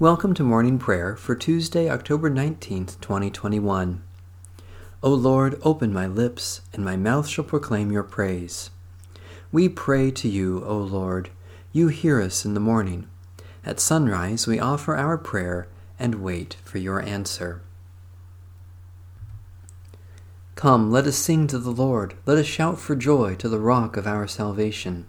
Welcome to morning prayer for Tuesday, October 19th, 2021. O Lord, open my lips, and my mouth shall proclaim your praise. We pray to you, O Lord. You hear us in the morning. At sunrise, we offer our prayer and wait for your answer. Come, let us sing to the Lord. Let us shout for joy to the rock of our salvation.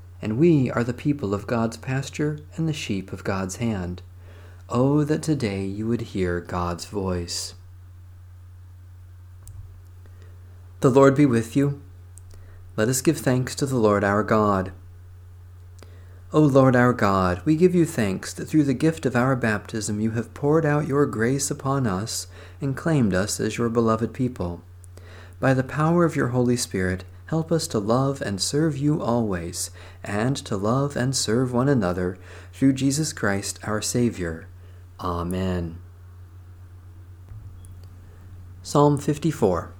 and we are the people of God's pasture and the sheep of God's hand. Oh, that today you would hear God's voice. The Lord be with you. Let us give thanks to the Lord our God. O Lord our God, we give you thanks that through the gift of our baptism you have poured out your grace upon us and claimed us as your beloved people. By the power of your Holy Spirit, Help us to love and serve you always, and to love and serve one another through Jesus Christ our Savior. Amen. Psalm 54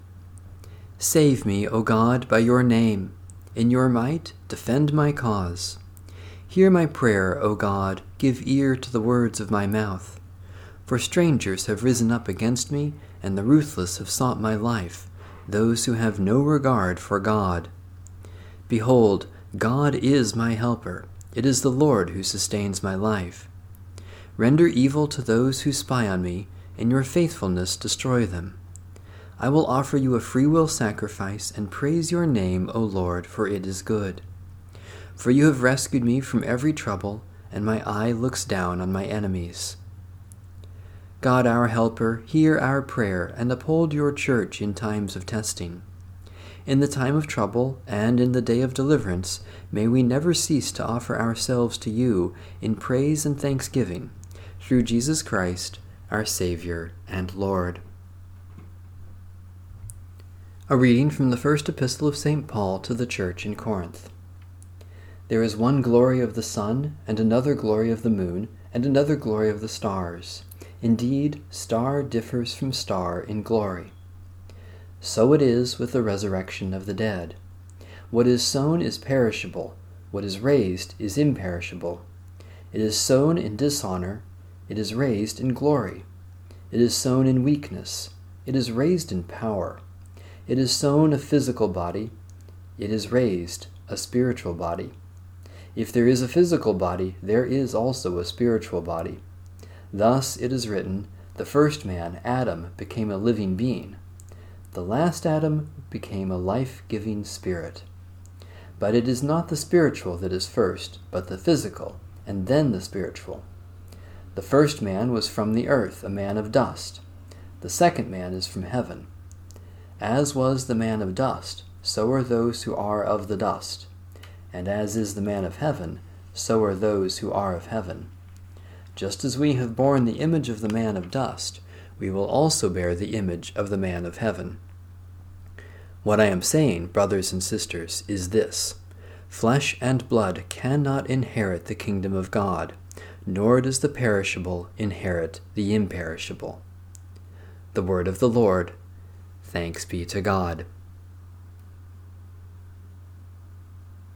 Save me, O God, by your name. In your might, defend my cause. Hear my prayer, O God, give ear to the words of my mouth. For strangers have risen up against me, and the ruthless have sought my life those who have no regard for God. Behold, God is my helper. It is the Lord who sustains my life. Render evil to those who spy on me, and your faithfulness destroy them. I will offer you a freewill sacrifice and praise your name, O Lord, for it is good. For you have rescued me from every trouble, and my eye looks down on my enemies. God our Helper, hear our prayer and uphold your church in times of testing. In the time of trouble and in the day of deliverance, may we never cease to offer ourselves to you in praise and thanksgiving, through Jesus Christ, our Savior and Lord. A reading from the first epistle of St. Paul to the church in Corinth. There is one glory of the sun, and another glory of the moon, and another glory of the stars Indeed, star differs from star in glory. So it is with the resurrection of the dead. What is sown is perishable, what is raised is imperishable. It is sown in dishonor, it is raised in glory. It is sown in weakness, it is raised in power. It is sown a physical body, it is raised a spiritual body. If there is a physical body, there is also a spiritual body. Thus it is written, The first man, Adam, became a living being. The last Adam became a life giving spirit. But it is not the spiritual that is first, but the physical, and then the spiritual. The first man was from the earth, a man of dust. The second man is from heaven. As was the man of dust, so are those who are of the dust. And as is the man of heaven, so are those who are of heaven. Just as we have borne the image of the man of dust, we will also bear the image of the man of heaven. What I am saying, brothers and sisters, is this Flesh and blood cannot inherit the kingdom of God, nor does the perishable inherit the imperishable. The word of the Lord. Thanks be to God.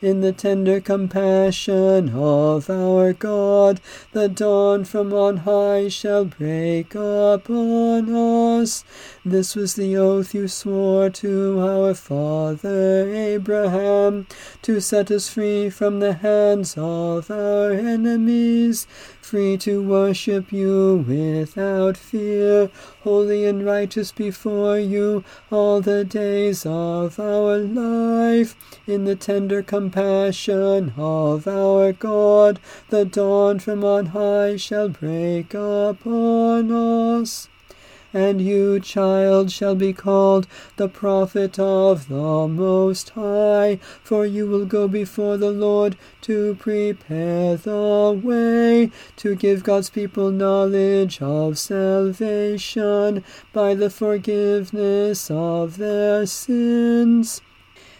in the tender compassion of our God, the dawn from on high shall break upon us. This was the oath you swore to our father Abraham, to set us free from the hands of our enemies, free to worship you without fear, holy and righteous before you all the days of our life. In the tender compassion of our God, the dawn from on high shall break upon us. And you, child, shall be called the prophet of the Most High, for you will go before the Lord to prepare the way, to give God's people knowledge of salvation by the forgiveness of their sins.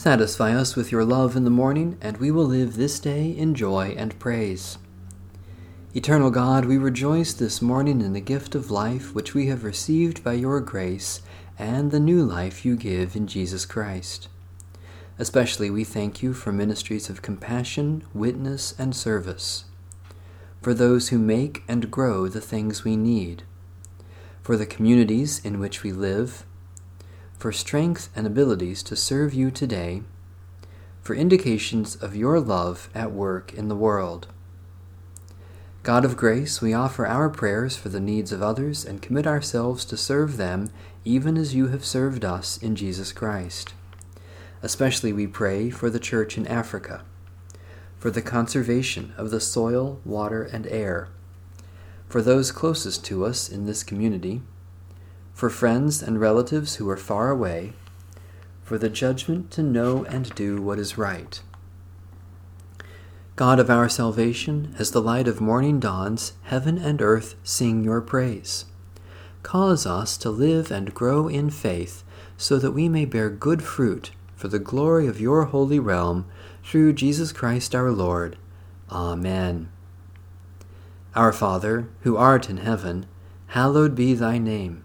Satisfy us with your love in the morning, and we will live this day in joy and praise. Eternal God, we rejoice this morning in the gift of life which we have received by your grace and the new life you give in Jesus Christ. Especially we thank you for ministries of compassion, witness, and service, for those who make and grow the things we need, for the communities in which we live, for strength and abilities to serve you today, for indications of your love at work in the world. God of grace, we offer our prayers for the needs of others and commit ourselves to serve them even as you have served us in Jesus Christ. Especially we pray for the Church in Africa, for the conservation of the soil, water, and air, for those closest to us in this community, for friends and relatives who are far away, for the judgment to know and do what is right. God of our salvation, as the light of morning dawns, heaven and earth sing your praise. Cause us to live and grow in faith, so that we may bear good fruit for the glory of your holy realm, through Jesus Christ our Lord. Amen. Our Father, who art in heaven, hallowed be thy name.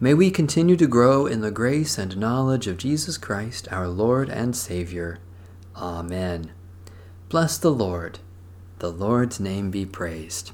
May we continue to grow in the grace and knowledge of Jesus Christ, our Lord and Savior. Amen. Bless the Lord. The Lord's name be praised.